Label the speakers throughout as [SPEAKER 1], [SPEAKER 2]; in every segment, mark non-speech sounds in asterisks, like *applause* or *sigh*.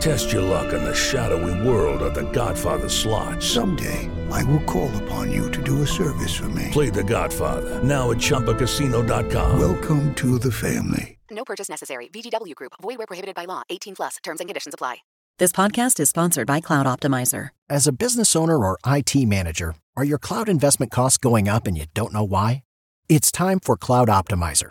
[SPEAKER 1] Test your luck in the shadowy world of The Godfather slot.
[SPEAKER 2] Someday, I will call upon you to do a service for me.
[SPEAKER 1] Play The Godfather now at ChumbaCasino.com.
[SPEAKER 2] Welcome to the family.
[SPEAKER 3] No purchase necessary. VGW Group. Void where prohibited by law. 18 plus. Terms and conditions apply.
[SPEAKER 4] This podcast is sponsored by Cloud Optimizer.
[SPEAKER 5] As a business owner or IT manager, are your cloud investment costs going up and you don't know why? It's time for Cloud Optimizer.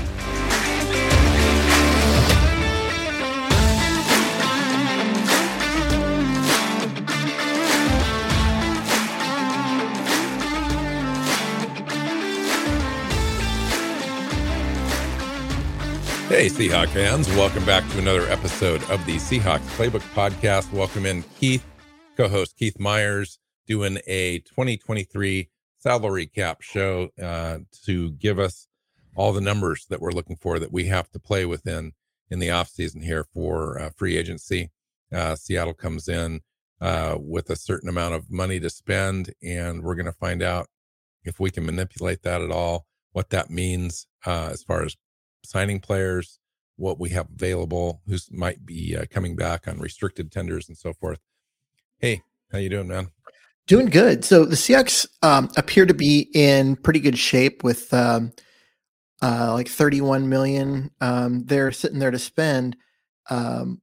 [SPEAKER 6] Hey, Seahawk fans, welcome back to another episode of the Seahawks Playbook Podcast. Welcome in Keith, co host Keith Myers, doing a 2023 salary cap show uh, to give us all the numbers that we're looking for that we have to play within in the offseason here for uh, free agency. Uh, Seattle comes in uh, with a certain amount of money to spend, and we're going to find out if we can manipulate that at all, what that means uh, as far as signing players, what we have available, who's might be uh, coming back on restricted tenders and so forth. Hey, how you doing, man?
[SPEAKER 7] Doing good. So the Seahawks um, appear to be in pretty good shape with um, uh, like 31 million. Um, they're sitting there to spend, um,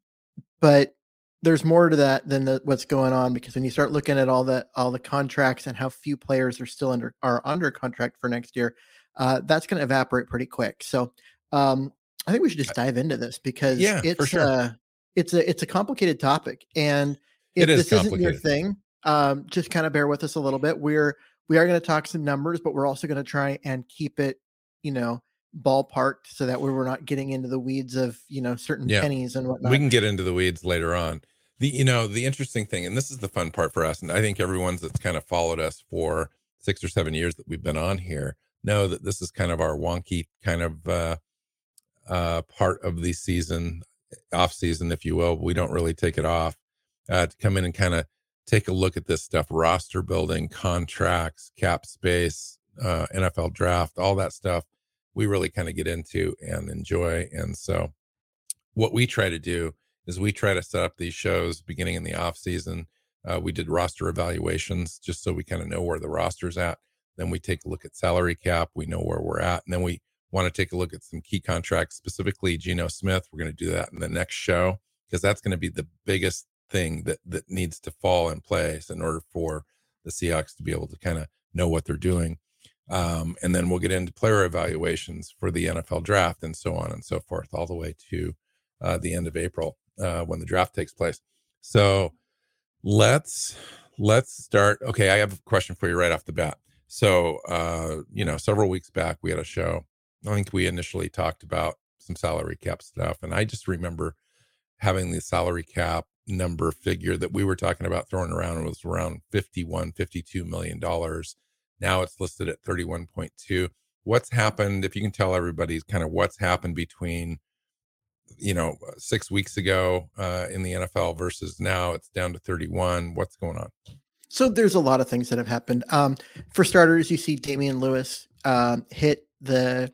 [SPEAKER 7] but there's more to that than the, what's going on because when you start looking at all the all the contracts and how few players are still under are under contract for next year, uh, that's going to evaporate pretty quick. So um, I think we should just dive into this because
[SPEAKER 6] Yeah,
[SPEAKER 7] it's
[SPEAKER 6] sure.
[SPEAKER 7] uh, it's a it's a complicated topic, and if
[SPEAKER 6] is
[SPEAKER 7] this isn't your thing, um, just kind of bear with us a little bit. We're we are going to talk some numbers, but we're also going to try and keep it, you know, ballparked so that we we're not getting into the weeds of you know certain
[SPEAKER 6] Yeah.
[SPEAKER 7] pennies and whatnot.
[SPEAKER 6] we can get into the weeds later on. The you know the interesting thing, and this is the fun part for us, and I think everyone's that's kind of followed us for six or seven years that we've been on here know that this is kind of our wonky kind of uh, uh, part of the season, off season, if you will. We don't really take it off uh, to come in and kind of take a look at this stuff: roster building, contracts, cap space, uh, NFL draft, all that stuff. We really kind of get into and enjoy, and so what we try to do is we try to set up these shows beginning in the off season. Uh, we did roster evaluations just so we kind of know where the roster's at. Then we take a look at salary cap. We know where we're at, and then we want to take a look at some key contracts, specifically Geno Smith. We're going to do that in the next show because that's going to be the biggest thing that that needs to fall in place in order for the Seahawks to be able to kind of know what they're doing. Um, and then we'll get into player evaluations for the NFL draft and so on and so forth, all the way to uh, the end of April uh, when the draft takes place. So let's let's start. Okay, I have a question for you right off the bat. So uh, you know, several weeks back we had a show. I think we initially talked about some salary cap stuff, and I just remember having the salary cap number figure that we were talking about throwing around was around 51 52 million dollars. Now it's listed at 31.2 what's happened if you can tell everybody kind of what's happened between you know six weeks ago uh, in the nfl versus now it's down to 31 what's going on?
[SPEAKER 7] So there's a lot of things that have happened. Um, for starters you see damien lewis um, hit the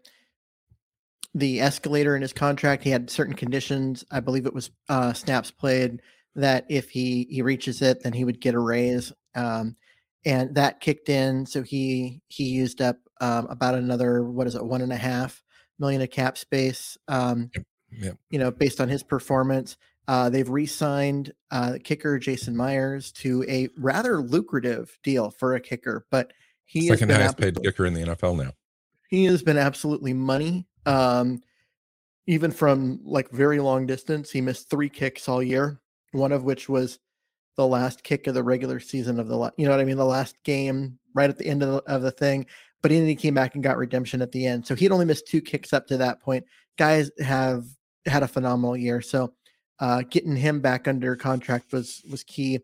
[SPEAKER 7] the escalator in his contract he had certain conditions i believe it was uh, snaps played that if he he reaches it, then he would get a raise. Um, and that kicked in, so he he used up um, about another what is it, one and a half million of cap space. Um,
[SPEAKER 6] yep. Yep.
[SPEAKER 7] You know, based on his performance, uh, they've re-signed uh, kicker Jason Myers to a rather lucrative deal for a kicker, but he
[SPEAKER 6] second highest paid kicker in the NFL now.
[SPEAKER 7] He has been absolutely money. Um, even from like very long distance, he missed three kicks all year one of which was the last kick of the regular season of the you know what I mean? The last game right at the end of the, of the thing but then he came back and got redemption at the end. So he'd only missed two kicks up to that point. Guys have had a phenomenal year so uh, getting him back under contract was was key.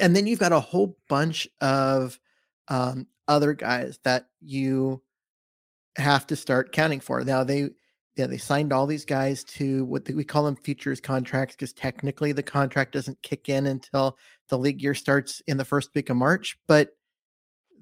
[SPEAKER 7] And then you've got a whole bunch of um, other guys that you have to start counting for now they yeah, they signed all these guys to what we call them futures contracts because technically the contract doesn't kick in until the league year starts in the first week of March, but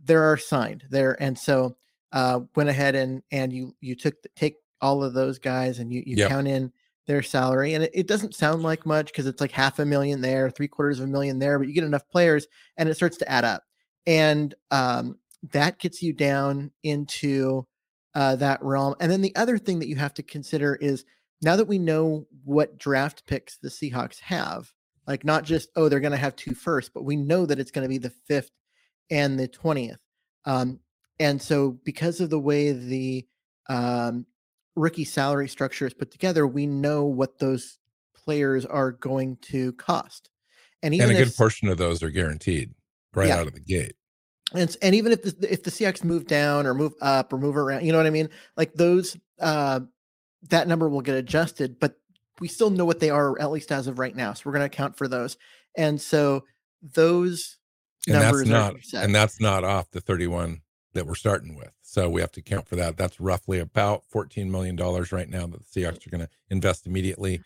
[SPEAKER 7] there are signed there, and so uh, went ahead and and you you took take all of those guys and you you yep. count in their salary, and it, it doesn't sound like much because it's like half a million there, three quarters of a million there, but you get enough players and it starts to add up, and um, that gets you down into uh, that realm. And then the other thing that you have to consider is now that we know what draft picks the Seahawks have, like not just, oh, they're going to have two first, but we know that it's going to be the fifth and the 20th. Um, and so, because of the way the um, rookie salary structure is put together, we know what those players are going to cost.
[SPEAKER 6] And, even and a if, good portion of those are guaranteed right yeah. out of the gate.
[SPEAKER 7] And, and even if the if the Seahawks move down or move up or move around, you know what I mean? Like those uh that number will get adjusted, but we still know what they are at least as of right now. So we're going to account for those. And so those
[SPEAKER 6] and numbers that's not and that's not off the 31 that we're starting with. So we have to count for that. That's roughly about 14 million dollars right now that the Seahawks are going to invest immediately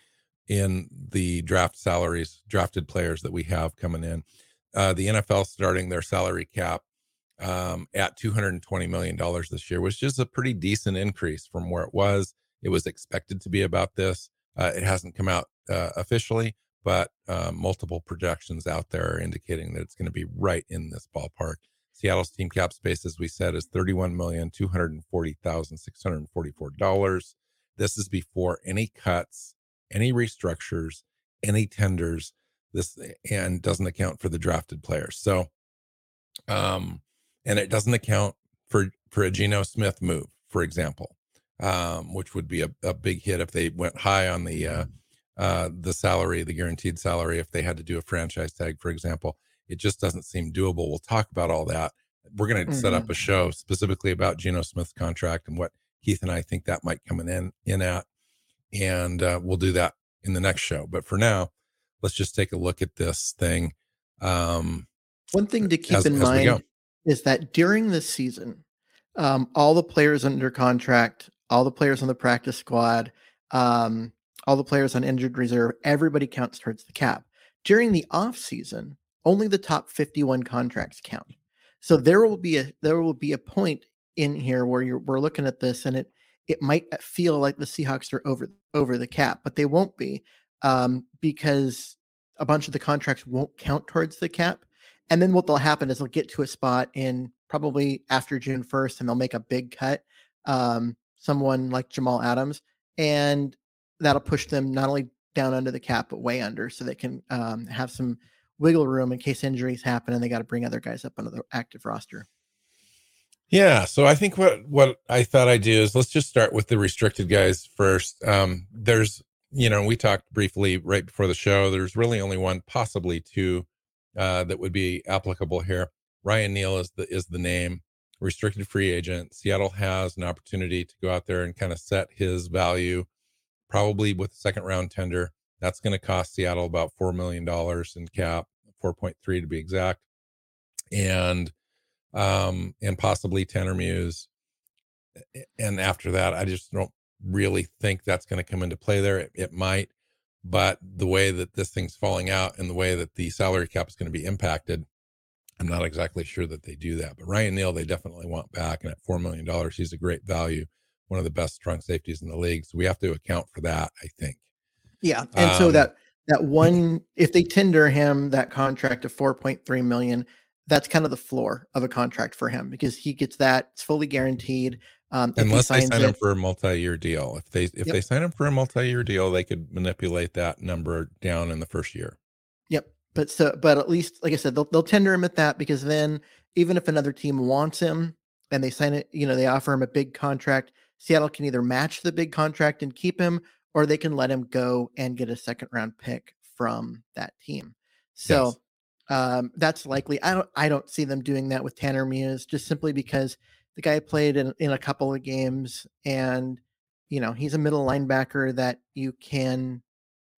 [SPEAKER 6] in the draft salaries, drafted players that we have coming in. Uh, the NFL starting their salary cap um, at $220 million this year, which is a pretty decent increase from where it was. It was expected to be about this. Uh, it hasn't come out uh, officially, but uh, multiple projections out there are indicating that it's going to be right in this ballpark. Seattle's team cap space, as we said, is $31,240,644. This is before any cuts, any restructures, any tenders. This and doesn't account for the drafted players. So, um, and it doesn't account for for a Geno Smith move, for example, um, which would be a, a big hit if they went high on the uh, uh, the salary, the guaranteed salary, if they had to do a franchise tag, for example. It just doesn't seem doable. We'll talk about all that. We're going to mm-hmm. set up mm-hmm. a show specifically about Geno Smith's contract and what Keith and I think that might come in in at, and uh, we'll do that in the next show. But for now, let's just take a look at this thing. Um,
[SPEAKER 7] One thing to keep as, in mind is that during this season, um, all the players under contract, all the players on the practice squad, um, all the players on injured reserve, everybody counts towards the cap. During the off season, only the top 51 contracts count. So there will be a there will be a point in here where you're we're looking at this and it it might feel like the Seahawks are over over the cap, but they won't be um, because a bunch of the contracts won't count towards the cap and then what they'll happen is they'll get to a spot in probably after June 1st and they'll make a big cut. Um, someone like Jamal Adams, and that'll push them not only down under the cap, but way under so they can um, have some wiggle room in case injuries happen and they got to bring other guys up under the active roster.
[SPEAKER 6] Yeah, so I think what what I thought I'd do is let's just start with the restricted guys first. Um, there's you know we talked briefly right before the show. There's really only one, possibly two, uh, that would be applicable here. Ryan Neal is the is the name, restricted free agent. Seattle has an opportunity to go out there and kind of set his value, probably with a second round tender. That's going to cost Seattle about four million dollars in cap, four point three to be exact, and um, and possibly Tanner Muse. And after that, I just don't really think that's going to come into play there. It, it, might, but the way that this thing's falling out and the way that the salary cap is going to be impacted, I'm not exactly sure that they do that. But Ryan Neal, they definitely want back. And at $4 million, he's a great value, one of the best strong safeties in the league. So we have to account for that, I think.
[SPEAKER 7] Yeah. And um, so that, that one, if they tender him that contract of 4.3 million, that's kind of the floor of a contract for him because he gets that it's fully guaranteed.
[SPEAKER 6] Um, Unless they sign it, him for a multi-year deal, if they if yep. they sign him for a multi-year deal, they could manipulate that number down in the first year.
[SPEAKER 7] Yep, but so but at least like I said, they'll they'll tender him at that because then even if another team wants him and they sign it, you know, they offer him a big contract, Seattle can either match the big contract and keep him, or they can let him go and get a second round pick from that team. So. Yes um, that's likely. I don't. I don't see them doing that with Tanner Muse, just simply because the guy played in, in a couple of games, and you know he's a middle linebacker that you can.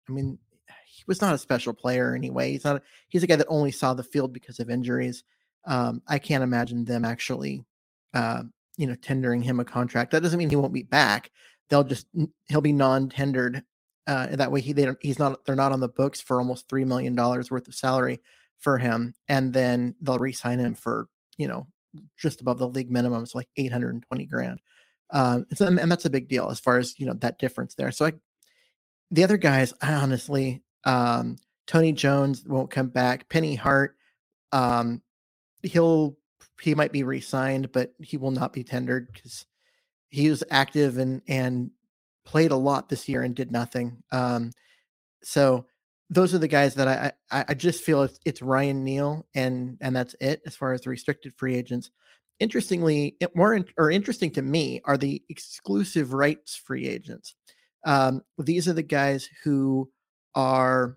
[SPEAKER 7] I mean, he was not a special player anyway. He's not. He's a guy that only saw the field because of injuries. Um, I can't imagine them actually, uh, you know, tendering him a contract. That doesn't mean he won't be back. They'll just he'll be non-tendered. Uh, that way he they don't, he's not they're not on the books for almost three million dollars worth of salary for him, and then they'll re-sign him for you know just above the league minimum, it's like 820 grand. Um, and, and that's a big deal as far as you know that difference there. So I, the other guys, I honestly, um, Tony Jones won't come back. Penny Hart, um, he'll he might be re-signed, but he will not be tendered because he was active and and played a lot this year and did nothing. Um, so those are the guys that I I, I just feel it's, it's Ryan Neal and and that's it as far as the restricted free agents. Interestingly, more in, or interesting to me are the exclusive rights free agents. Um, these are the guys who are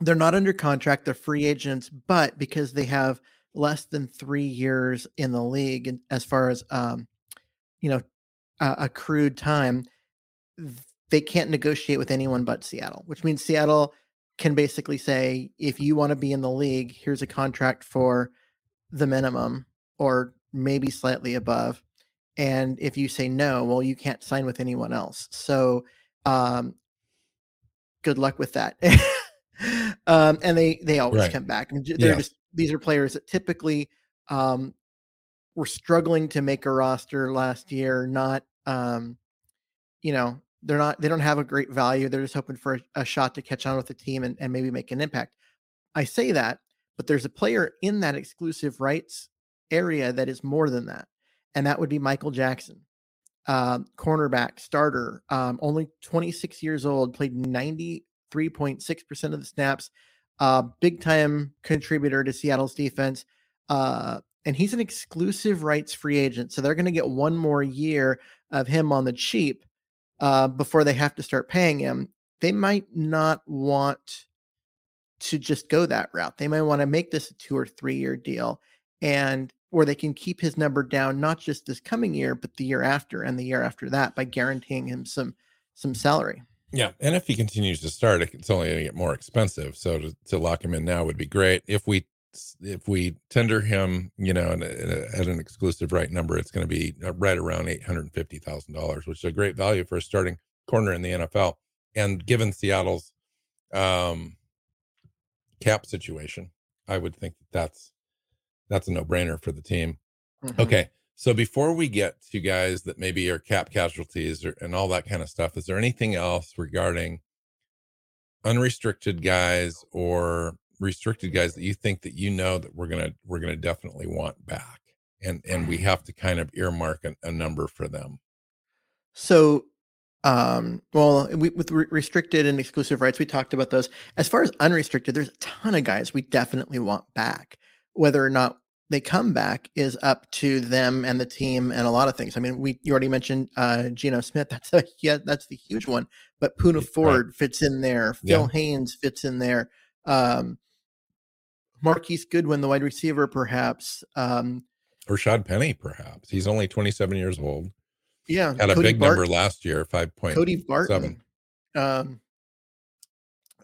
[SPEAKER 7] they're not under contract, they're free agents, but because they have less than three years in the league, and as far as um, you know, uh, accrued time, they can't negotiate with anyone but Seattle, which means Seattle can basically say if you want to be in the league, here's a contract for the minimum or maybe slightly above. And if you say no, well, you can't sign with anyone else. So, um, good luck with that. *laughs* um, and they they always right. come back. They're yeah. just these are players that typically um, were struggling to make a roster last year. Not um, you know they're not they don't have a great value. They're just hoping for a, a shot to catch on with the team and, and maybe make an impact. I say that, but there's a player in that exclusive rights area that is more than that, and that would be Michael Jackson, uh, cornerback starter, um, only 26 years old, played 93.6 percent of the snaps, uh, big time contributor to Seattle's defense. Uh, and he's an exclusive rights free agent. So they're going to get one more year of him on the cheap uh, before they have to start paying him, they might not want to just go that route. They might want to make this a two or three year deal and where they can keep his number down not just this coming year but the year after and the year after that by guaranteeing him some some salary.
[SPEAKER 6] Yeah, and if he continues to start, it's only going to get more expensive. So to, to lock him in now would be great. If we if we tender him, you know, at an exclusive right number, it's going to be uh, right around eight hundred fifty thousand dollars, which is a great value for a starting corner in the NFL. And given Seattle's um, cap situation, I would think that that's that's a no brainer for the team. Mm-hmm. Okay, so before we get to guys that maybe are cap casualties or, and all that kind of stuff, is there anything else regarding unrestricted guys or restricted guys that you think that you know that we're gonna we're gonna definitely want back, and and we have to kind of earmark a, a number for them.
[SPEAKER 7] So, um, well, we, with re- restricted and exclusive rights, we talked about those. As far as unrestricted, there's a ton of guys we definitely want back, whether or not they come back is up to them and the team and a lot of things. I mean, we you already mentioned uh Geno Smith. *laughs* That's a yeah, that's the huge one. But Poona Ford fits in there. Phil
[SPEAKER 6] Yeah.
[SPEAKER 7] Haynes fits in there. Um Marquise Goodwin, the wide receiver, perhaps. Um
[SPEAKER 6] Rashad Penny, perhaps. He's only 27 years old.
[SPEAKER 7] yeah,
[SPEAKER 6] Had a
[SPEAKER 7] Cody
[SPEAKER 6] big number last year, five point
[SPEAKER 7] Cody Barton. Um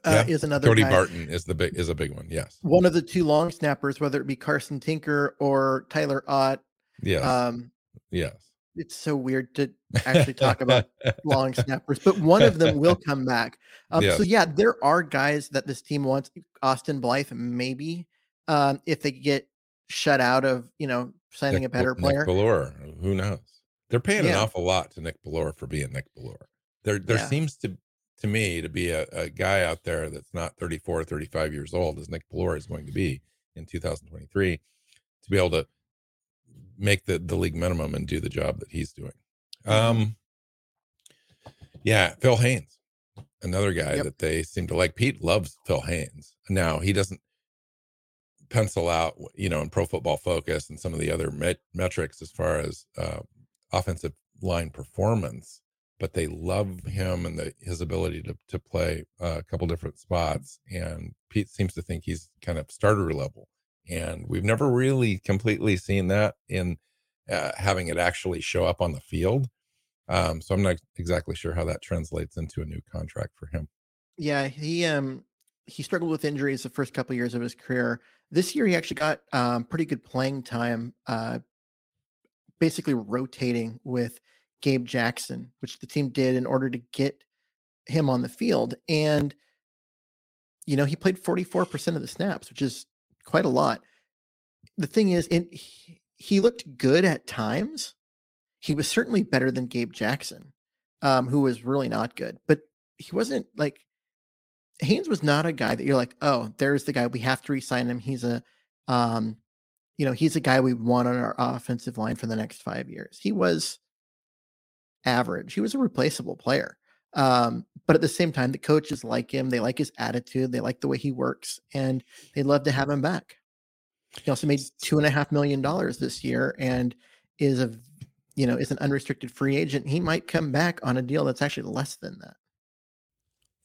[SPEAKER 7] uh, is another
[SPEAKER 6] Cody
[SPEAKER 7] guy.
[SPEAKER 6] Barton is the big is a big one. Yes.
[SPEAKER 7] One of the two long snappers, whether it be Carson Tinker or Tyler Ott.
[SPEAKER 6] Yes.
[SPEAKER 7] Um
[SPEAKER 6] yes.
[SPEAKER 7] It's so weird to actually talk about *laughs* long snappers, but one of them will come back. Um, So yeah, there are guys that this team wants. Austin Blythe, maybe, um, if they get shut out of you know signing
[SPEAKER 6] Nick
[SPEAKER 7] a better
[SPEAKER 6] Nick
[SPEAKER 7] player.
[SPEAKER 6] Bellore, Who knows? They're paying an awful lot to Nick Bellore for being Nick Bellore. There there
[SPEAKER 7] Yeah.
[SPEAKER 6] seems to to me to be a, a guy out there that's not 34, 35 years old, as Nick Bellore is going to be in 2023, to be able to make the, the league minimum and do the job that he's doing.
[SPEAKER 7] Mm-hmm.
[SPEAKER 6] Um yeah, Phil Haynes, another guy
[SPEAKER 7] Yep.
[SPEAKER 6] that they seem to like. Pete loves Phil Haynes. Now he doesn't pencil out, you know, in Pro Football Focus and some of the other met- metrics as far as uh, offensive line performance, but they love him and the, his ability to to play uh, a couple different spots. And Pete seems to think he's kind of starter level, and we've never really completely seen that in uh, having it actually show up on the field. Um, so I'm not exactly sure how that translates into a new contract for him.
[SPEAKER 7] Yeah, he um he struggled with injuries the first couple years of his career. This year, he actually got um, pretty good playing time, uh, basically rotating with Gabe Jackson, which the team did in order to get him on the field. And you know, he played 44% of the snaps, which is quite a lot. The thing is, it, he, he looked good at times. He was certainly better than Gabe Jackson, um, who was really not good, but he wasn't like Haynes was not a guy that you're like, oh, there's the guy we have to resign him. He's a, um, you know, he's a guy we want on our offensive line for the next five years. He was average. He was a replaceable player. Um, but at the same time, the coaches like him. They like his attitude. They like the way he works, and they'd love to have him back. He also made two and a half million dollars this year, and is a, you know, is an unrestricted free agent. He might come back on a deal that's actually less than that.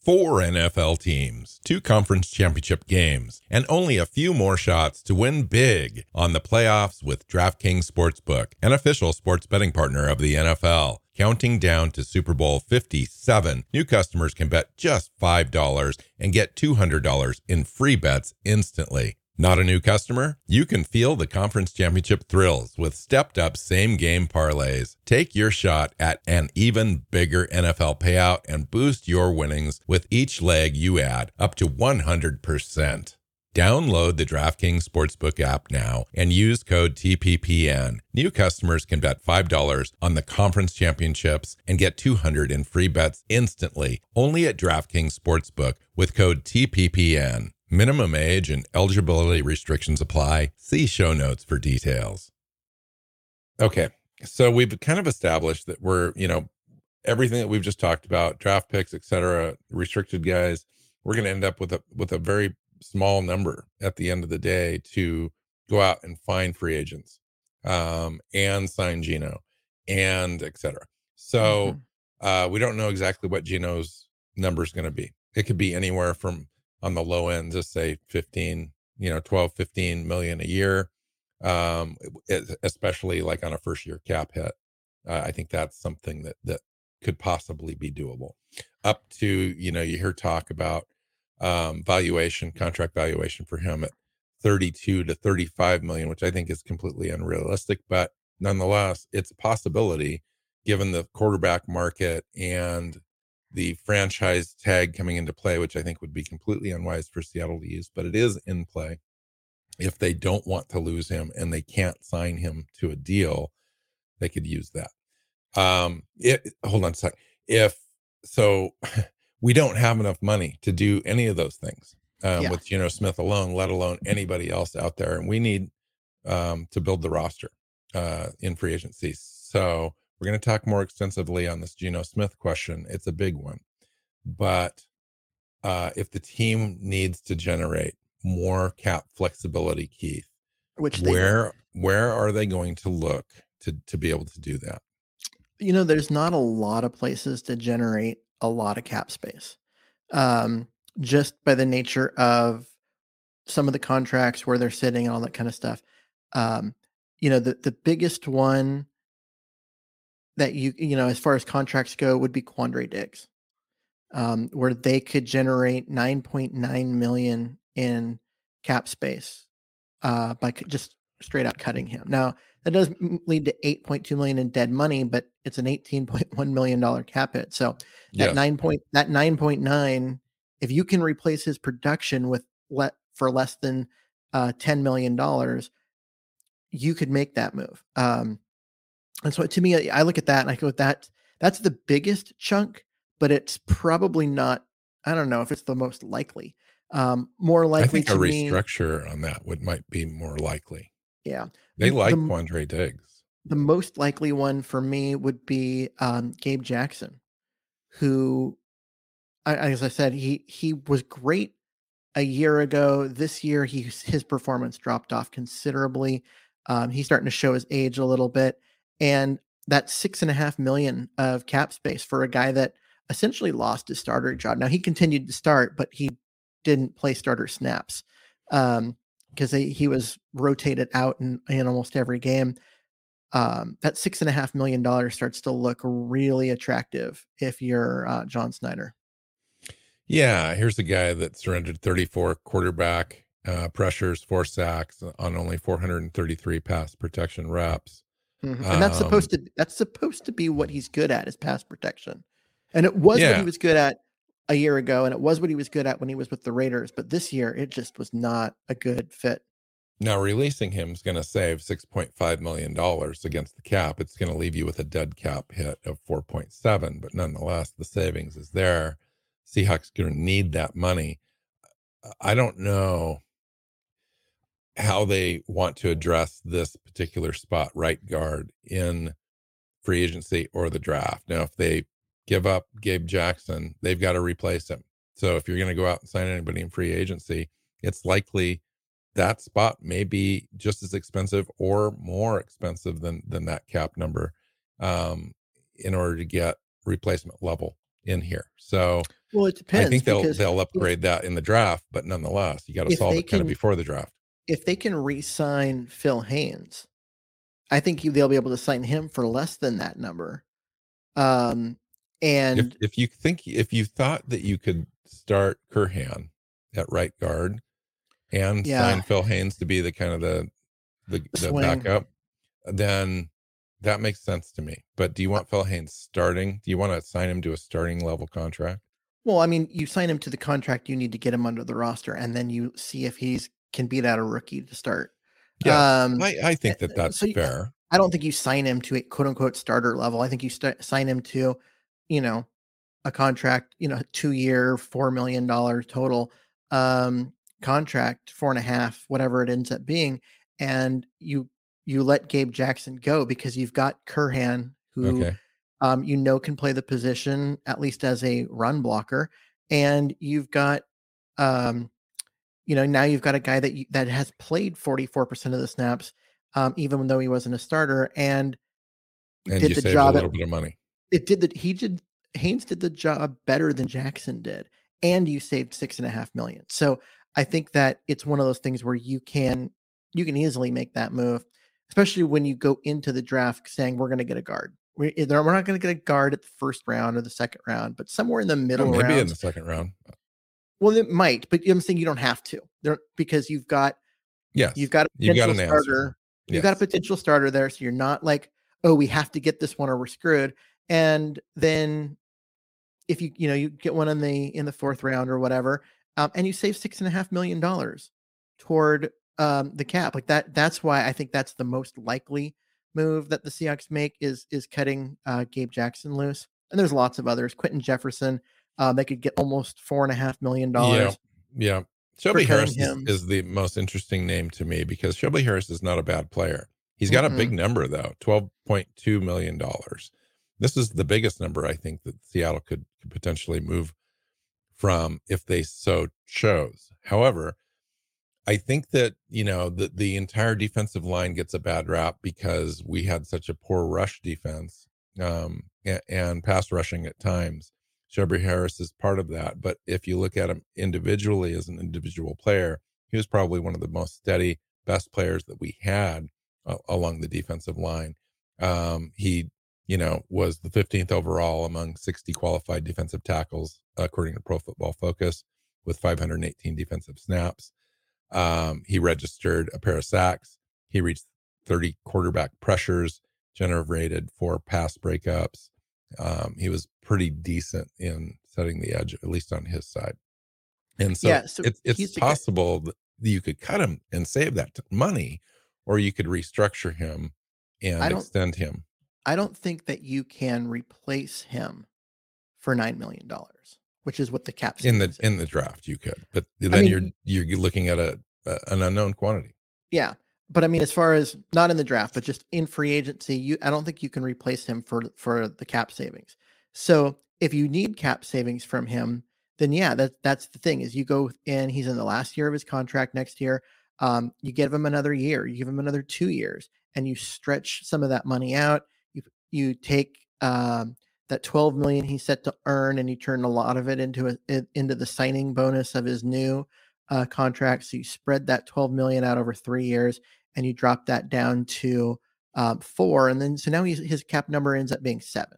[SPEAKER 6] Four NFL teams, two conference championship games, and only a few more shots to win big on the playoffs with DraftKings Sportsbook, an official sports betting partner of the NFL. Counting down to Super Bowl 57, new customers can bet just $5 and get $200 in free bets instantly. Not a new customer? You can feel the conference championship thrills with stepped up same game parlays. Take your shot at an even bigger NFL payout and boost your winnings with each leg you add up to 100%. Download the DraftKings Sportsbook app now and use code TPPN. New customers can bet $5 on the conference championships and get 200 in free bets instantly only at DraftKings Sportsbook with code TPPN. Minimum age and eligibility restrictions apply. See show notes for details. Okay. So we've kind of established that we're, you know, everything that we've just talked about, draft picks, et cetera, restricted guys, we're going to end up with a with a very small number at the end of the day to go out and find free agents um, and sign Geno and et cetera. So uh, we don't know exactly what Geno's number is going to be. It could be anywhere from on the low end, just say 15, you know, 12, 15 million a year. Um, it- especially like on a first year cap hit. Uh, I think that's something that, that could possibly be doable up to, you know, you hear talk about um, valuation, contract valuation for him at 32 to 35 million, which I think is completely unrealistic, but nonetheless, it's a possibility given the quarterback market and the franchise tag coming into play, which I think would be completely unwise for Seattle to use, but it is in play. If they don't want to lose him and they can't sign him to a deal, they could use that. Um, it, hold on a sec. If so, *laughs* we don't have enough money to do any of those things um,
[SPEAKER 7] Yeah.
[SPEAKER 6] with Geno Smith alone, let alone anybody else out there. And we need um, to build the roster uh, in free agency. So we're going to talk more extensively on this Geno Smith question. It's a big one, but uh, if the team needs to generate more cap flexibility, Keith,
[SPEAKER 7] which
[SPEAKER 6] where where are they going to look to to be able to do that?
[SPEAKER 7] you know there's not a lot of places to generate a lot of cap space um, just by the nature of some of the contracts where they're sitting and all that kind of stuff um, you know the the biggest one that you you know as far as contracts go would be Quandre Diggs um, where they could generate 9.9 million in cap space uh, by just straight out cutting him now that does lead to 8.2 million in dead money but it's an 18.1 million dollar cap hit so that
[SPEAKER 6] Yes.
[SPEAKER 7] 9 point that 9.9 if you can replace his production with let for less than uh 10 million dollars you could make that move um and so to me i look at that and i go that that's the biggest chunk but it's probably not i don't know if it's the most likely um more likely I
[SPEAKER 6] think a
[SPEAKER 7] to me
[SPEAKER 6] restructure on that would might be more likely.
[SPEAKER 7] Yeah
[SPEAKER 6] They
[SPEAKER 7] The-
[SPEAKER 6] like
[SPEAKER 7] the-
[SPEAKER 6] Quandre Diggs.
[SPEAKER 7] the most likely one for me would be um, Gabe Jackson, who, I, as I said, he he was great a year ago. This year, he his performance dropped off considerably. Um, he's starting to show his age a little bit, and that six and a half million of cap space for a guy that essentially lost his starter job. Now he continued to start, but he didn't play starter snaps because he was rotated out in, in almost every game um, that six and a half million dollars starts to look really attractive if you're uh, John Schneider.
[SPEAKER 6] Yeah, here's the guy that surrendered 34 quarterback uh, pressures, four sacks on only 433 pass protection reps.
[SPEAKER 7] Mhm. And that's supposed
[SPEAKER 6] Um,
[SPEAKER 7] to that's supposed to be what he's good at is pass protection, and it was what he was good at a year ago, and it was what he was good at when he was with the Raiders. But this year, it just was not a good fit.
[SPEAKER 6] Now, releasing him is going to save $6.5 million against the cap. It's going to leave you with a dead cap hit of 4.7, but nonetheless, the savings is there. Seahawks going to need that money. I don't know how they want to address this particular spot, right guard, in free agency or the draft. Now, if they give up Gabe Jackson, they've got to replace him. So if you're going to go out and sign anybody in free agency, it's likely that spot may be just as expensive or more expensive than than that cap number um, in order to get replacement level in here. So
[SPEAKER 7] Well, it depends.
[SPEAKER 6] I think they'll they'll
[SPEAKER 7] if-
[SPEAKER 6] upgrade that in the draft, but nonetheless, you got to solve it kind of before the draft.
[SPEAKER 7] if they can re-sign Phil Haynes, I think they'll be able to sign him for less than that number. Um, and
[SPEAKER 6] If if you think if you thought that you could start Curhan at right guard and
[SPEAKER 7] Yeah.
[SPEAKER 6] sign Phil Haynes to be the kind of the the, the backup, then that makes sense to me. But do you uh want Phil Haynes starting? Do you want to sign him to a starting level contract?
[SPEAKER 7] Well, I mean, you sign him to the contract, you need to get him under the roster, and then you see if he's can beat out a rookie to start.
[SPEAKER 6] Yeah,
[SPEAKER 7] Um,
[SPEAKER 6] I, I think eh, that eh, that's
[SPEAKER 7] so you-
[SPEAKER 6] fair.
[SPEAKER 7] I don't think you sign him to a quote unquote starter level. I think you st- sign him to, you know, a contract, you know, two year, four million dollar total um, contract, four and a half, whatever it ends up being, and you you let Gabe Jackson go because you've got Curhan who
[SPEAKER 6] Okay.
[SPEAKER 7] um, you know can play the position at least as a run blocker, and you've got, um, you know, now you've got a guy that you, that has played forty four percent of the snaps, um, even though he wasn't a starter, and
[SPEAKER 6] And
[SPEAKER 7] did the job
[SPEAKER 6] a
[SPEAKER 7] at-
[SPEAKER 6] little bit of money.
[SPEAKER 7] It did that. He did Haynes did the job better than Jackson did, and you saved six and a half million. So I think that it's one of those things where you can you can easily make that move, especially when you go into the draft saying we're going to get a guard. We, eh, either we're not going to get a guard at the first round or the second round, but somewhere in the middle
[SPEAKER 6] maybe in the second round.
[SPEAKER 7] well, it might, but I'm saying you don't have to. There because you've got
[SPEAKER 6] yeah
[SPEAKER 7] you've got a
[SPEAKER 6] You've got
[SPEAKER 7] potential
[SPEAKER 6] an
[SPEAKER 7] starter. You've got a potential starter there, so you're not like, oh, we have to get this one or we're screwed. And then if you you know you get one in the in the fourth round or whatever, um, and you save six and a half million dollars toward um, the cap, like that. That's why I think that's the most likely move that the Seahawks make is is cutting uh, Gabe Jackson loose. And there's lots of others. Quinton Jefferson, uh, they could get almost four and a half million dollars.
[SPEAKER 6] Yeah. yeah.
[SPEAKER 7] Shelby
[SPEAKER 6] Harris is,
[SPEAKER 7] him.
[SPEAKER 6] is the most interesting name to me because Shelby Harris is not a bad player. He's got a big number though, twelve point two million dollars. This is the biggest number I think that Seattle could, potentially move from if they so chose. However, I think that you know the the entire defensive line gets a bad rap because we had such a poor rush defense um, and, and pass rushing at times. Shelby Harris is part of that, but if you look at him individually as an individual player, he was probably one of the most steady, best players that we had uh, along the defensive line. Um, he, you know, was the 15th overall among 60 qualified defensive tackles according to Pro Football Focus, with 518 defensive snaps. Um, he registered a pair of sacks. He reached 30 quarterback pressures, generated four pass breakups. Um, he was pretty decent in setting the edge, at least on his side. And so,
[SPEAKER 7] Yeah, so
[SPEAKER 6] it's it's possible that you could cut him and save that money, or you could restructure him and extend him.
[SPEAKER 7] I don't think that you can replace him for nine million dollars, which is what the cap
[SPEAKER 6] in the
[SPEAKER 7] is.
[SPEAKER 6] in the draft. You could, but then
[SPEAKER 7] mean-
[SPEAKER 6] you're you're looking at a, a an unknown quantity.
[SPEAKER 7] Yeah, but I mean, as far as not in the draft, but just in free agency, you I don't think you can replace him for for the cap savings. So if you need cap savings from him, then yeah, that that's the thing is you go in. He's in the last year of his contract next year. Um, you give him another year, you give him another two years, and you stretch some of that money out. You take um, that 12 million he's set to earn, and you turn a lot of it into a into the signing bonus of his new uh, contract. So you spread that 12 million out over three years, and you drop that down to um, four, and then so now he's, his cap number ends up being seven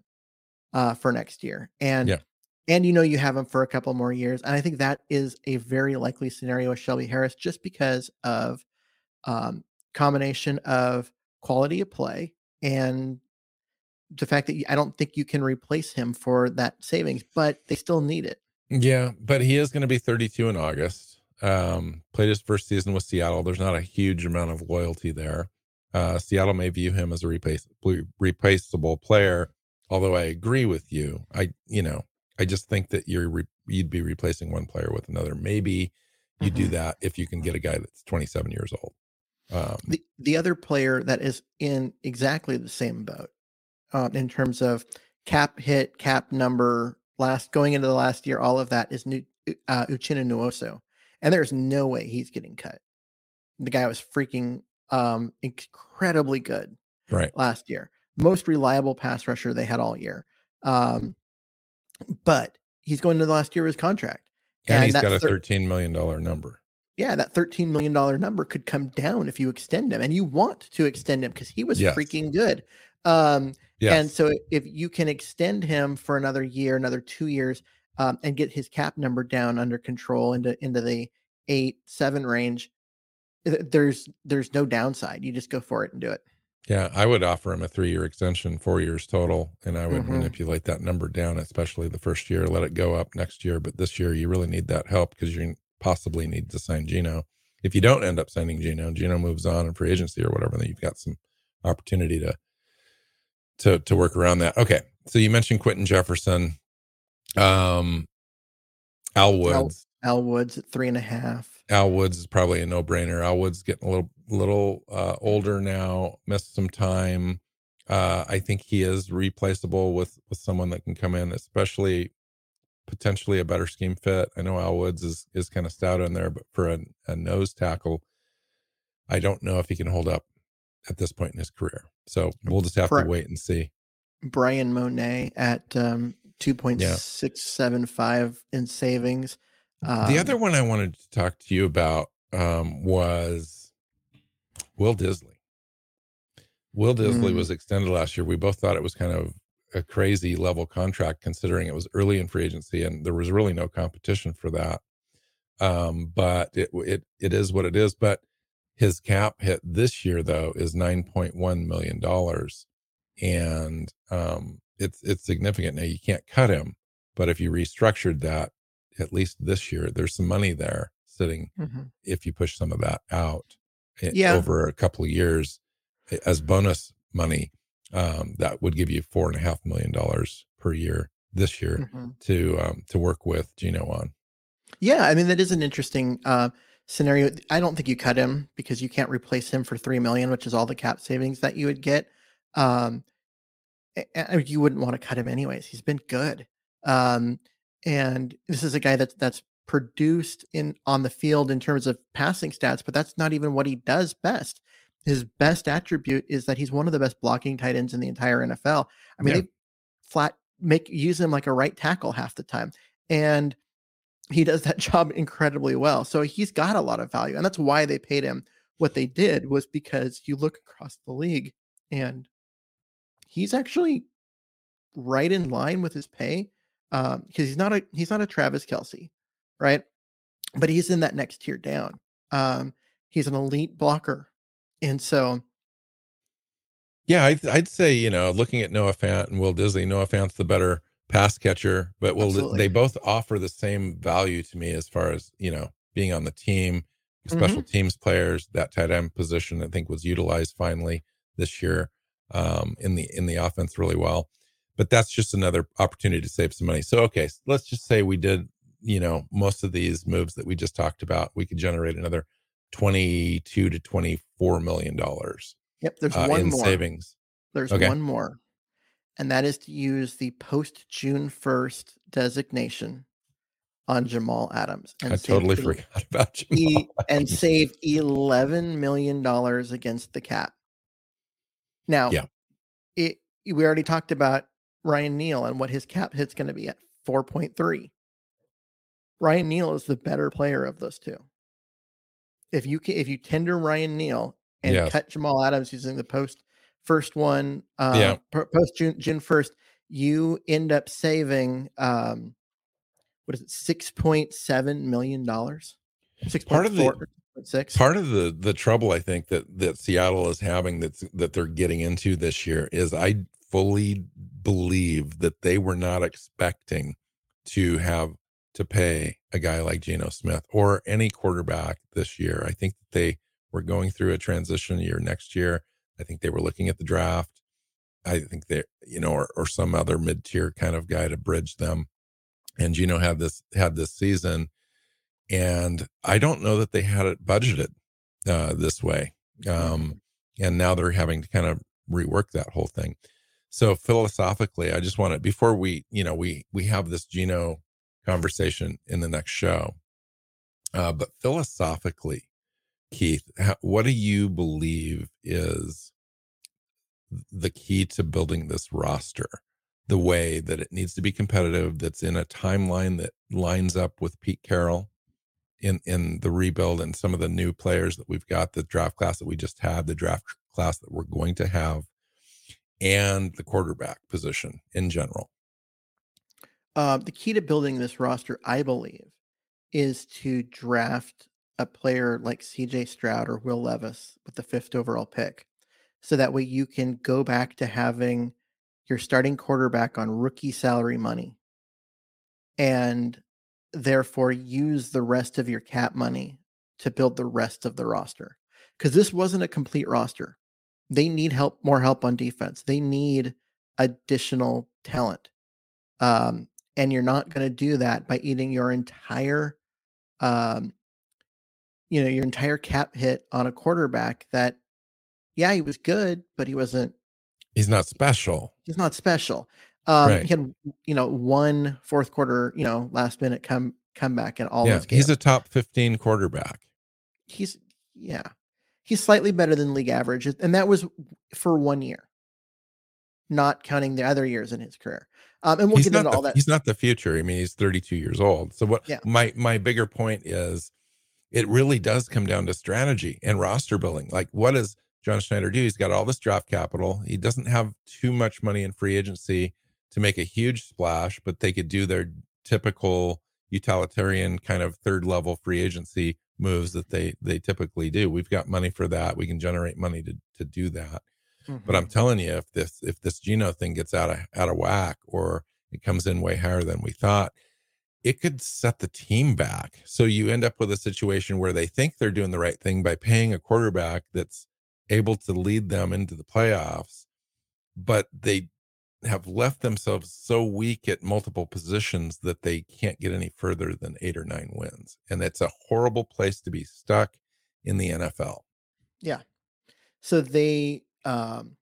[SPEAKER 7] uh, for next year, and
[SPEAKER 6] Yeah.
[SPEAKER 7] and you know you have him for a couple more years, and I think that is a very likely scenario with Shelby Harris, just because of um, combination of quality of play and the fact that I don't think you can replace him for that savings, but they still need it.
[SPEAKER 6] Yeah, but he is going to be 32 in August. Um, played his first season with Seattle. There's not a huge amount of loyalty there. Uh, Seattle may view him as a replace, replaceable player. Although I agree with you, I you know I just think that you're re, you'd be replacing one player with another. Maybe you do
[SPEAKER 7] Mhm.
[SPEAKER 6] that if you can get a guy that's 27 years old. Um,
[SPEAKER 7] The the other player that is in exactly the same boat um, in terms of cap hit, cap number, last going into the last year, all of that is new, uh, Uchenna Nwosu, and there's no way he's getting cut. The guy was freaking um, incredibly good
[SPEAKER 6] right.
[SPEAKER 7] last year, most reliable pass rusher they had all year. Um, but he's going to the last year of his contract.
[SPEAKER 6] And, he's got a 13 million dollar number.
[SPEAKER 7] yeah, that $13 million number could come down if you extend him and you want to extend him because he was
[SPEAKER 6] Yes.
[SPEAKER 7] freaking good. Um,
[SPEAKER 6] Yes.
[SPEAKER 7] And so if you can extend him for another year, another two years, um, and get his cap number down under control into into the eight, seven range, there's there's no downside. You just go for it and do it.
[SPEAKER 6] Yeah, I would offer him a three year extension, four years total, and I would
[SPEAKER 7] Mhm.
[SPEAKER 6] manipulate that number down, especially the first year, let it go up next year. But this year, you really need that help because you possibly need to sign Geno. If you don't end up signing Geno, Geno moves on in free agency or whatever, then you've got some opportunity to to to work around that. Okay, so you mentioned Quinton Jefferson, um, Al Woods.
[SPEAKER 7] Al Woods at three and a half.
[SPEAKER 6] Al Woods is probably a no brainer. Al Woods getting a little little uh, older now, missed some time. Uh, I think he is replaceable with with someone that can come in, especially potentially a better scheme fit. I know Al Woods is is kind of stout in there, but for a, a nose tackle, I don't know if he can hold up at this point in his career. So we'll just have
[SPEAKER 7] Correct.
[SPEAKER 6] to wait and see.
[SPEAKER 7] Bryan Mone at um, two point six seven five in savings. Um,
[SPEAKER 6] the other one I wanted to talk to you about um, was Will Dissly. Will Dissly
[SPEAKER 7] Mm.
[SPEAKER 6] was extended last year. We both thought it was kind of a crazy level contract considering it was early in free agency and there was really no competition for that. Um, but it it it is what it is. But his cap hit this year though is nine point one million dollars, and um, it's it's significant. Now you can't cut him, but if you restructured that, at least this year, there's some money there sitting.
[SPEAKER 7] Mhm.
[SPEAKER 6] If you push some of that out
[SPEAKER 7] Yeah.
[SPEAKER 6] over a couple of years as bonus money, um, that would give you four and a half million dollars per year this year
[SPEAKER 7] Mhm.
[SPEAKER 6] to um, to work with Geno on.
[SPEAKER 7] Yeah, I mean that is an interesting uh, scenario. I don't think you cut him because you can't replace him for three million, which is all the cap savings that you would get. Um, you wouldn't want to cut him anyways. He's been good, um, and this is a guy that's that's produced in on the field in terms of passing stats, but that's not even what he does best. His best attribute is that he's one of the best blocking tight ends in the entire NFL. I mean,
[SPEAKER 6] Yeah.
[SPEAKER 7] they flat make use him like a right tackle half the time. And he does that *laughs* job incredibly well. So he's got a lot of value. And that's why they paid him what they did was because you look across the league and he's actually right in line with his pay. Um, because he's not a he's not a Travis Kelce, right? But he's in that next tier down. Um, he's an elite blocker. And so
[SPEAKER 6] Yeah, I'd, I'd say you know, looking at Noah Fant and Will Dissly, Noah Fant's the better pass catcher, but well,
[SPEAKER 7] Absolutely.
[SPEAKER 6] they both offer the same value to me as far as you know being on the team, special teams players. That tight end position I think was utilized finally this year um, in the in the offense really well. But that's just another opportunity to save some money. So okay, let's just say we did you know most of these moves that we just talked about, we could generate another twenty two to twenty four million dollars
[SPEAKER 7] yep, there's
[SPEAKER 6] uh,
[SPEAKER 7] one more.
[SPEAKER 6] savings.
[SPEAKER 7] There's
[SPEAKER 6] Okay.
[SPEAKER 7] one more, and that is to use the post June 1st designation on Jamal Adams. And
[SPEAKER 6] I
[SPEAKER 7] save
[SPEAKER 6] totally
[SPEAKER 7] el-
[SPEAKER 6] forgot *laughs* about Jamal.
[SPEAKER 7] e- and save $11 million against the cap. Now,
[SPEAKER 6] Yeah.
[SPEAKER 7] it, we already talked about Ryan Neal and what his cap hit's going to be at 4.3. Ryan Neal is the better player of those two. If you can, if you tender Ryan Neal and
[SPEAKER 6] Yes.
[SPEAKER 7] cut Jamal Adams using the post first one, uh,
[SPEAKER 6] Yeah.
[SPEAKER 7] post June June first, you end up saving um, what is it, six point seven million dollars? Six
[SPEAKER 6] Part of the-
[SPEAKER 7] six.
[SPEAKER 6] part of the the trouble I think that that Seattle is having that's that they're getting into this year is I fully believe that they were not expecting to have to pay a guy like Geno Smith or any quarterback this year. I think that they were going through a transition year next year. I think they were looking at the draft. I think they, you know, or, or some other mid tier kind of guy to bridge them. And Geno had this had this season, and I don't know that they had it budgeted uh, this way. Um, and now they're having to kind of rework that whole thing. So philosophically, I just want to before we, you know, we we have this Geno conversation in the next show. Uh, but philosophically, Keith, what do you believe is the key to building this roster? The way that it needs to be competitive, that's in a timeline that lines up with Pete Carroll in in the rebuild and some of the new players that we've got, the draft class that we just had, the draft class that we're going to have, and the quarterback position in general.
[SPEAKER 7] Uh, the key to building this roster, I believe, is to draft a player like CJ Stroud or Will Levis with the fifth overall pick. So that way you can go back to having your starting quarterback on rookie salary money and therefore use the rest of your cap money to build the rest of the roster. Because this wasn't a complete roster. They need help, more help on defense. They need additional talent. Um, and you're not going to do that by eating your entire um you know your entire cap hit on a quarterback that yeah he was good but he wasn't
[SPEAKER 6] He's not special.
[SPEAKER 7] he's not special um
[SPEAKER 6] Right.
[SPEAKER 7] he had you know one fourth quarter you know last minute come comeback in all
[SPEAKER 6] yeah,
[SPEAKER 7] those games
[SPEAKER 6] he's a top 15 quarterback.
[SPEAKER 7] he's yeah he's slightly better than league average and that was for one year not counting the other years in his career um and we'll
[SPEAKER 6] he's
[SPEAKER 7] get into
[SPEAKER 6] the,
[SPEAKER 7] all that
[SPEAKER 6] he's not the future. I mean, he's 32 years old. So what
[SPEAKER 7] Yeah.
[SPEAKER 6] my my bigger point is it really does come down to strategy and roster building. Like what does John Schneider do? He's got all this draft capital. He doesn't have too much money in free agency to make a huge splash, but they could do their typical utilitarian kind of third level free agency moves that they they typically do. We've got money for that. We can generate money to to do that. But mm-hmm. I'm telling you, if this if this Geno thing gets out of out of whack or it comes in way higher than we thought, it could set the team back. So you end up with a situation where they think they're doing the right thing by paying a quarterback that's able to lead them into the playoffs, but they have left themselves so weak at multiple positions that they can't get any further than eight or nine wins. And it's a horrible place to be stuck in the NFL.
[SPEAKER 7] Yeah. So they um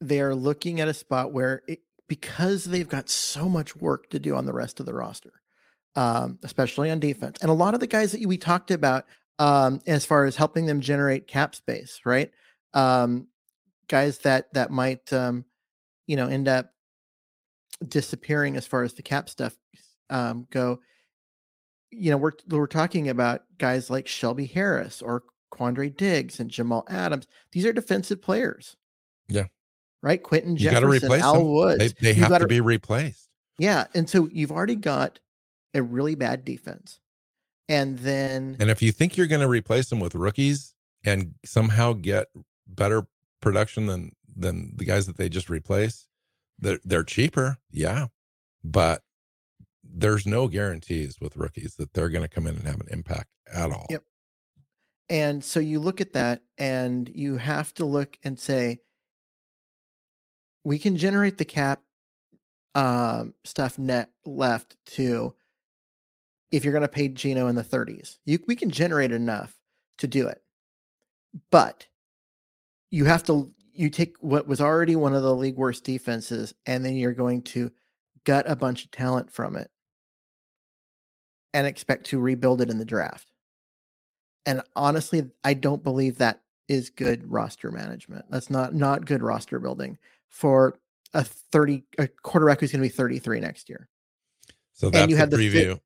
[SPEAKER 7] they're looking at a spot where it, because they've got so much work to do on the rest of the roster. um, especially on defense. And a lot of the guys that we talked about um, as far as helping them generate cap space, right? Um, guys that that might um, you know end up disappearing as far as the cap stuff um, go. You know, we're we're talking about guys like Shelby Harris or Quandre Diggs and Jamal Adams. These are defensive players.
[SPEAKER 6] Yeah.
[SPEAKER 7] Right. Quinton
[SPEAKER 6] You
[SPEAKER 7] Jefferson,
[SPEAKER 6] replace
[SPEAKER 7] Al
[SPEAKER 6] them.
[SPEAKER 7] Woods.
[SPEAKER 6] They, they have
[SPEAKER 7] gotta-
[SPEAKER 6] to be replaced.
[SPEAKER 7] Yeah. And so you've already got a really bad defense. And then
[SPEAKER 6] And if you think you're going to replace them with rookies and somehow get better production than than the guys that they just replaced, they're they're cheaper, yeah, but there's no guarantees with rookies that they're going to come in and have an impact at all.
[SPEAKER 7] Yep. And so you look at that and you have to look and say, we can generate the cap um, stuff net left to if you're going to pay Geno in the 30s. You, we can generate enough to do it. But you have to you take what was already one of the league worst defenses and then you're going to gut a bunch of talent from it and expect to rebuild it in the draft. And honestly, I don't believe that is good roster management. That's not not good roster building for a 30 a quarterback who's going to be 33 next year.
[SPEAKER 6] So that's
[SPEAKER 7] and you
[SPEAKER 6] the
[SPEAKER 7] have the
[SPEAKER 6] preview.
[SPEAKER 7] fifth,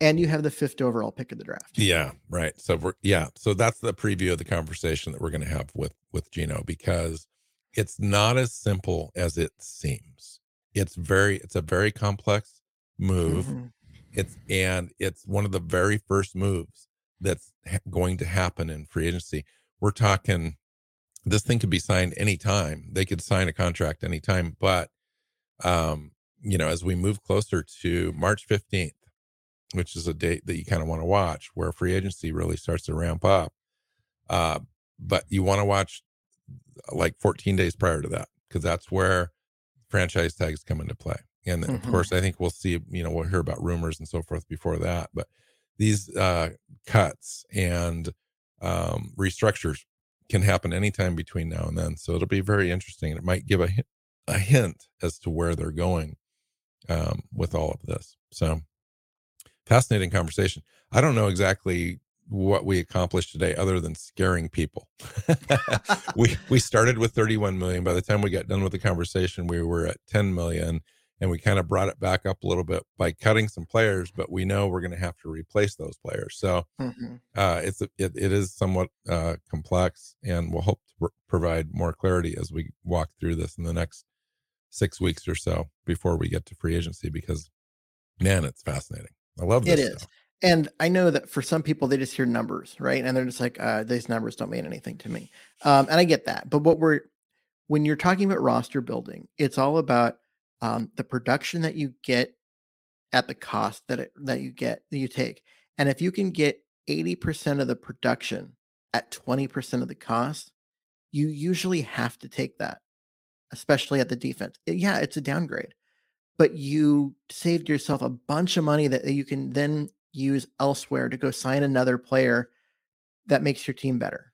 [SPEAKER 7] and you have the fifth overall pick of the draft.
[SPEAKER 6] Yeah, right. So we're yeah, so that's the preview of the conversation that we're going to have with with Geno because it's not as simple as it seems. It's very it's a very complex move.
[SPEAKER 7] Mhm.
[SPEAKER 6] It's and it's one of the very first moves that's ha- going to happen in free agency. We're talking this thing could be signed anytime. They could sign a contract anytime, but um, you know, as we move closer to March 15th, which is a date that you kind of want to watch where free agency really starts to ramp up. Uh, but you want to watch like 14 days prior to that because that's where franchise tags come into play. And then,
[SPEAKER 7] Mhm.
[SPEAKER 6] of course, I think we'll see, you know, we'll hear about rumors and so forth before that. But these uh, cuts and um, restructures can happen anytime between now and then. So it'll be very interesting. It might give a, hi- a hint as to where they're going um, with all of this. So fascinating conversation. I don't know exactly what we accomplished today other than scaring people. *laughs* we we started with 31 million. By the time we got done with the conversation, we were at 10 million and we kind of brought it back up a little bit by cutting some players, but we know we're going to have to replace those players. So
[SPEAKER 7] Mhm.
[SPEAKER 6] uh, it's a, it, it is somewhat uh, complex, and we'll hope to pr- provide more clarity as we walk through this in the next six weeks or so before we get to free agency. Because man, it's fascinating. I love this.
[SPEAKER 7] It is.
[SPEAKER 6] stuff.
[SPEAKER 7] And I know that for some people, they just hear numbers, right? And they're just like, uh, these numbers don't mean anything to me. Um, and I get that. But what we're, when you're talking about roster building, it's all about um, the production that you get at the cost that it, that you get, that you take. And if you can get 80% of the production at 20% of the cost, you usually have to take that, especially at the defense. Yeah, it's a downgrade but you saved yourself a bunch of money that you can then use elsewhere to go sign another player that makes your team better.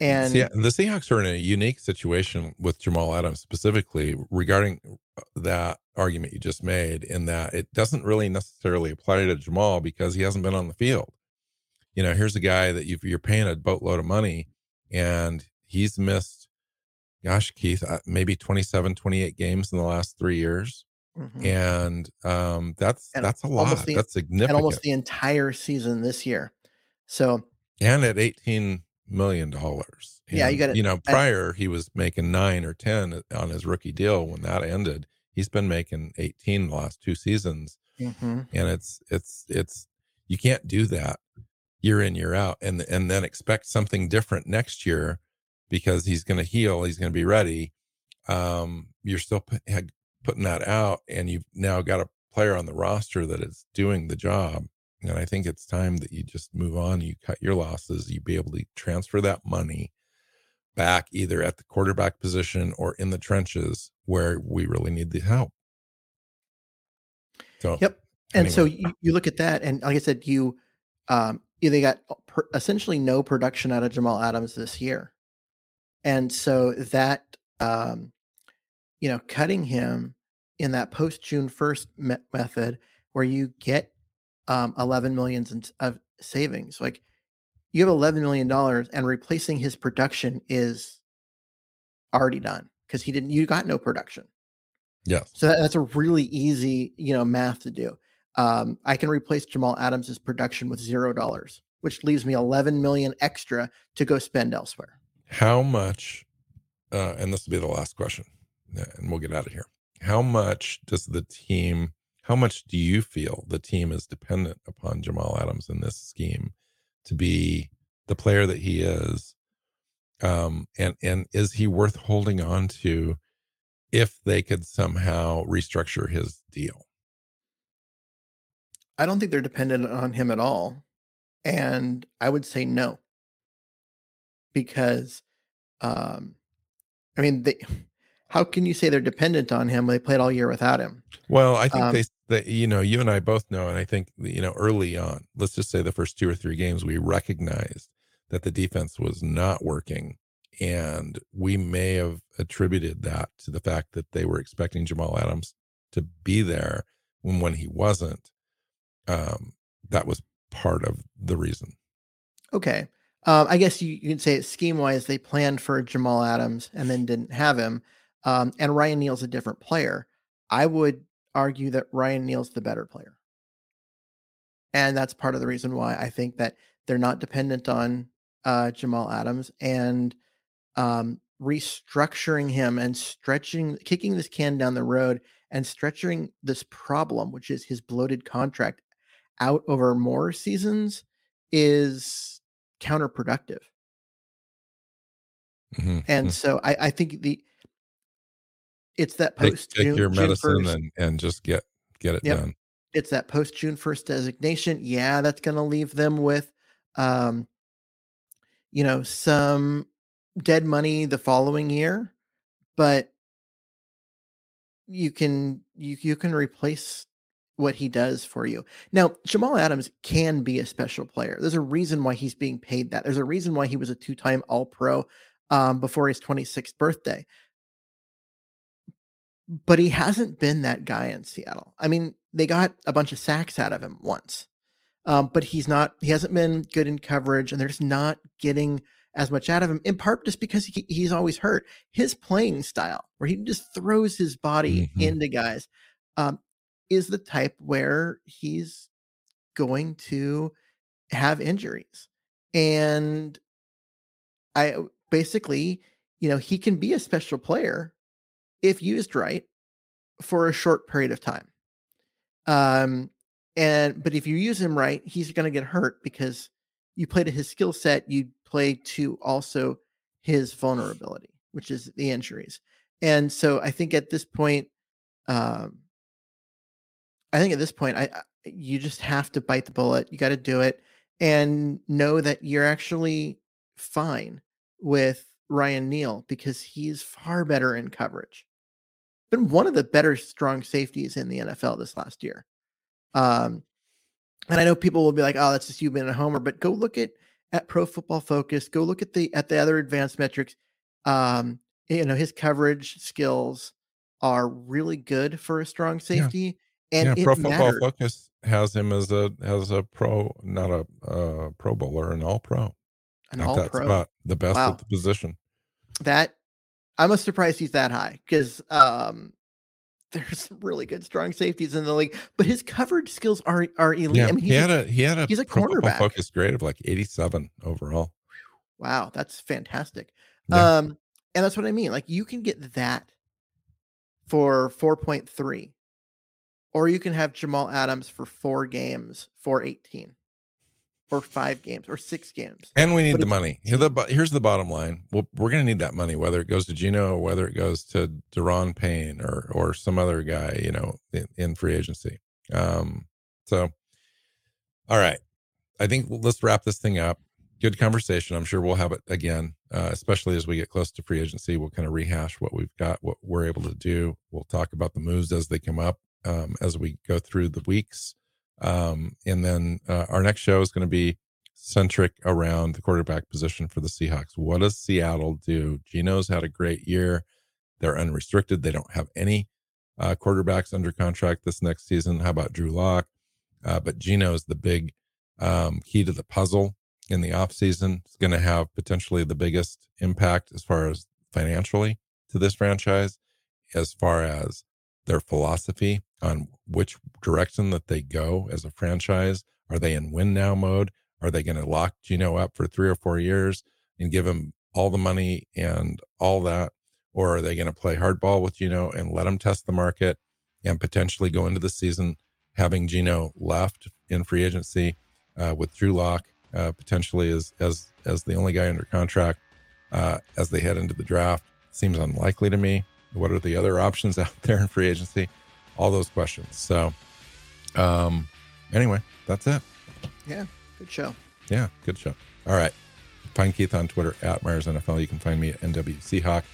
[SPEAKER 7] And
[SPEAKER 6] yeah, the Seahawks are in a unique situation with Jamal Adams specifically regarding uh, that argument you just made, in that it doesn't really necessarily apply to Jamal because he hasn't been on the field. You know, here's a guy that you've, you're paying a boatload of money, and he's missed, gosh, Keith, uh, maybe 27, 28 games in the last three years,
[SPEAKER 7] Mhm.
[SPEAKER 6] and um, that's
[SPEAKER 7] And
[SPEAKER 6] that's a lot.
[SPEAKER 7] the-
[SPEAKER 6] that's
[SPEAKER 7] and
[SPEAKER 6] significant,
[SPEAKER 7] almost the entire season this year. So
[SPEAKER 6] and at 18 million dollars.
[SPEAKER 7] Yeah, you gotta-
[SPEAKER 6] you know
[SPEAKER 7] I-
[SPEAKER 6] prior he was making nine or 10 on his rookie deal when that ended. He's been making 18 the last two seasons.
[SPEAKER 7] Mhm.
[SPEAKER 6] and it's it's it's you can't do that year in year out and and then expect something different next year because he's going to heal he's going to be ready. Um you're still put, putting that out and you've now got a player on the roster that is doing the job and i think it's time that you just move on you cut your losses you be able to transfer that money back either at the quarterback position or in the trenches where we really need the help so
[SPEAKER 7] Yep. And so you, you look at that, and like I said, you um, they got per, essentially no production out of Jamal Adams this year, and so that um, you know cutting him in that post June first me- method, where you get um, 11 millions in, of savings. Like you have 11 million dollars, and replacing his production is already done because he didn't. You got no production.
[SPEAKER 6] Yeah.
[SPEAKER 7] So that, that's a really easy, you know, math to do. Um, I can replace Jamal Adams's production with zero dollars, which leaves me 11 million extra to go spend elsewhere.
[SPEAKER 6] How much? Uh, and this will be the last question, and we'll get out of here. How much does the team? How much do you feel the team is dependent upon Jamal Adams in this scheme to be the player that he is? Um, and and is he worth holding on to if they could somehow restructure his deal?
[SPEAKER 7] I don't think they're dependent on him at all. And I would say no. Because um I mean they how can you say they're dependent on him when they played all year without him?
[SPEAKER 6] Well, I think
[SPEAKER 7] Um,
[SPEAKER 6] they, they, you know, you and I both know, and I think, you know, early on, let's just say the first two or three games, we recognized that the defense was not working. And we may have attributed that to the fact that they were expecting Jamal Adams to be there when, when he wasn't. Um, that was part of the reason.
[SPEAKER 7] Okay. Um, I guess you, you can say it scheme wise, they planned for Jamal Adams and then didn't have him. Um, and Ryan Neal's a different player. I would argue that Ryan Neal's the better player. And that's part of the reason why I think that they're not dependent on uh, Jamal Adams and um, restructuring him and stretching, kicking this can down the road and stretching this problem, which is his bloated contract, out over more seasons is counterproductive.
[SPEAKER 6] Mhm.
[SPEAKER 7] And so I, I think the it's that post
[SPEAKER 6] take
[SPEAKER 7] June,
[SPEAKER 6] your medicine
[SPEAKER 7] 1st.
[SPEAKER 6] and, and just get, get it
[SPEAKER 7] Yep.
[SPEAKER 6] done.
[SPEAKER 7] it's that post June 1st designation. Yeah, that's going to leave them with, um, you know, some dead money the following year, but you can you you can replace what he does for you. Now, Jamal Adams can be a special player. There's a reason why he's being paid that. There's a reason why he was a two-time All-Pro um, before his 26th birthday. But he hasn't been that guy in Seattle. I mean, they got a bunch of sacks out of him once. Um, but he's not he hasn't been good in coverage and they're just not getting as much out of him in part just because he, he's always hurt his playing style where he just throws his body
[SPEAKER 6] Mhm.
[SPEAKER 7] into guys um, is the type where he's going to have injuries and i basically you know he can be a special player if used right for a short period of time. Um and but if you use him right he's going to get hurt because you play to his skill set you play to also his vulnerability which is the injuries. And so i think at this point um i think at this point i you just have to bite the bullet you got to do it and know that you're actually fine with ryan neal because he's far better in coverage been one of the better strong safeties in the nfl this last year um, and I know people will be like, "Oh, that's just you being a homer," but go look at at Pro Football Focus. Go look at the at the other advanced metrics. Um, you know, his coverage skills are really good for a strong safety, and
[SPEAKER 6] yeah, Pro Football
[SPEAKER 7] mattered.
[SPEAKER 6] Focus has him as a as a pro, not a uh, Pro Bowler, an All Pro.
[SPEAKER 7] An all pro.
[SPEAKER 6] the best
[SPEAKER 7] Wow.
[SPEAKER 6] at the position.
[SPEAKER 7] That I'm surprised he's that high because um, *laughs* there's some really good strong safeties in the league, but his coverage skills are are elite.
[SPEAKER 6] Yeah,
[SPEAKER 7] I mean,
[SPEAKER 6] he
[SPEAKER 7] he's
[SPEAKER 6] had a he had a
[SPEAKER 7] he's a cornerback.
[SPEAKER 6] Focus grade of like 87 overall.
[SPEAKER 7] Wow, that's fantastic.
[SPEAKER 6] Yeah.
[SPEAKER 7] Um, and that's what I mean. Like you can get that for 4.3, or you can have Jamal Adams for four games for 18, or five games, or six games.
[SPEAKER 6] And we need
[SPEAKER 7] But
[SPEAKER 6] the money. Here the here's the bottom line. Well, we're going to need that money, whether it goes to Geno or whether it goes to Da'Ron Payne or or some other guy, you know, in, in free agency. Um, so, all right, I think let's wrap this thing up. Good conversation. I'm sure we'll have it again, uh, especially as we get close to free agency. We'll kind of rehash what we've got, what we're able to do. We'll talk about the moves as they come up um, as we go through the weeks. Um, and then uh, our next show is going to be centric around the quarterback position for the Seahawks. What does Seattle do? Geno's had a great year. They're unrestricted. They don't have any uh, quarterbacks under contract this next season. How about Drew Lock? Uh, but Geno is the big um, key to the puzzle in the offseason. It's going to have potentially the biggest impact as far as financially to this franchise, as far as their philosophy on which direction that they go as a franchise. Are they in win now mode? Are they going to lock Geno up for three or four years and give him all the money and all that? Or are they going to play hardball with Geno and let him test the market and potentially go into the season having Geno left in free agency uh, with Drew Lock uh, potentially as as as the only guy under contract uh, as they head into the draft seems unlikely to me. What are the other *laughs* options out there in free agency? All those questions. So, um, anyway, that's it.
[SPEAKER 7] Yeah, good show.
[SPEAKER 6] Yeah, good show. All right. Find Keith on Twitter at Myers NFL. You can find me at NW Hawk.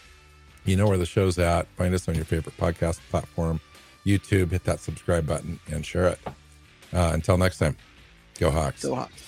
[SPEAKER 6] You know where the show's at. Find us on your favorite podcast platform, YouTube. Hit that subscribe button and share it. Uh, until next time, go Hawks.
[SPEAKER 7] Go Hawks.